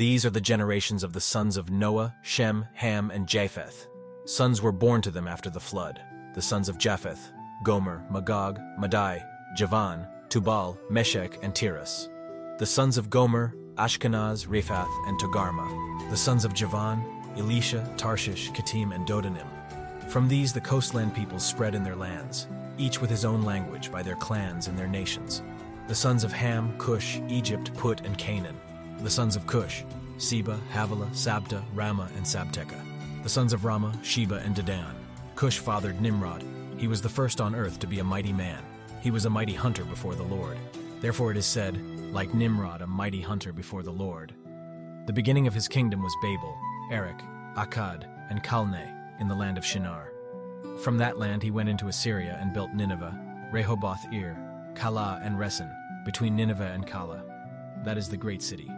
These are the generations of the sons of Noah, Shem, Ham, and Japheth. Sons were born to them after the flood. The sons of Japheth, Gomer, Magog, Madai, Javan, Tubal, Meshech, and Tiras. The sons of Gomer, Ashkenaz, Riphath, and Togarmah. The sons of Javan, Elishah, Tarshish, Kittim, and Dodanim. From these the coastland peoples spread in their lands, each with his own language by their clans and their nations. The sons of Ham, Cush, Egypt, Put, and Canaan. The sons of Cush, Seba, Havilah, Sabtah, Raamah, and Sabteca. The sons of Raamah, Sheba, and Dedan. Cush fathered Nimrod. He was the first on earth to be a mighty man. He was a mighty hunter before the Lord. Therefore it is said, like Nimrod, a mighty hunter before the Lord. The beginning of his kingdom was Babel, Erech, Accad, and Calneh in the land of Shinar. From that land he went into Assyria and built Nineveh, Rehoboth Ir, Calah, and Resen, between Nineveh and Calah. That is the great city.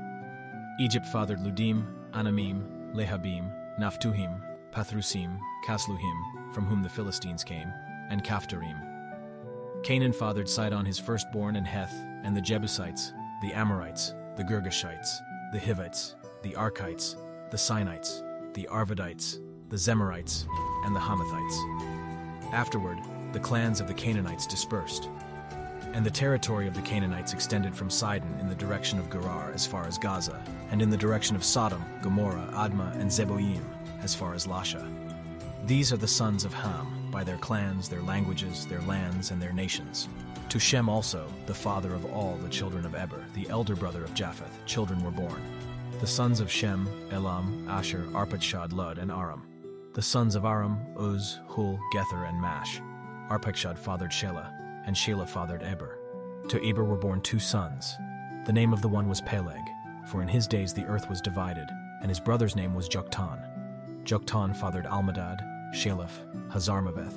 Egypt fathered Ludim, Anamim, Lehabim, Naphtuhim, Pathrusim, Casluhim, from whom the Philistines came, and Caphtorim. Canaan fathered Sidon his firstborn and Heth, and the Jebusites, the Amorites, the Girgashites, the Hivites, the Archites, the Sinites, the Arvadites, the Zemarites, and the Hamathites. Afterward, the clans of the Canaanites dispersed, and the territory of the Canaanites extended from Sidon in the direction of Gerar as far as Gaza, and in the direction of Sodom, Gomorrah, Admah, and Zeboim as far as Lasha. These are the sons of Ham, by their clans, their languages, their lands, and their nations. To Shem also, the father of all the children of Eber, the elder brother of Japheth, children were born. The sons of Shem, Elam, Asshur, Arpachshad, Lud, and Aram. The sons of Aram, Uz, Hul, Gether, and Mash. Arpachshad fathered Shelah, and Shelah fathered Eber. To Eber were born two sons. The name of the one was Peleg, for in his days the earth was divided, and his brother's name was Joktan. Joktan fathered Almodad, Sheleph, Hazarmaveth,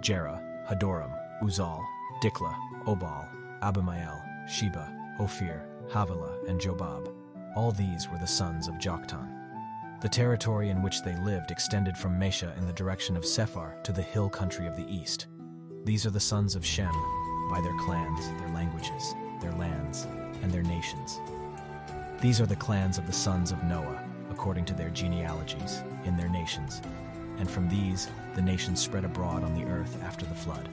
Jerah, Hadoram, Uzal, Diklah, Obal, Abimael, Sheba, Ophir, Havilah, and Jobab. All these were the sons of Joktan. The territory in which they lived extended from Mesha in the direction of Sephar to the hill country of the east. These are the sons of Shem, by their clans, their languages, their lands, and their nations. These are the clans of the sons of Noah, according to their genealogies, in their nations. And from these, the nations spread abroad on the earth after the flood.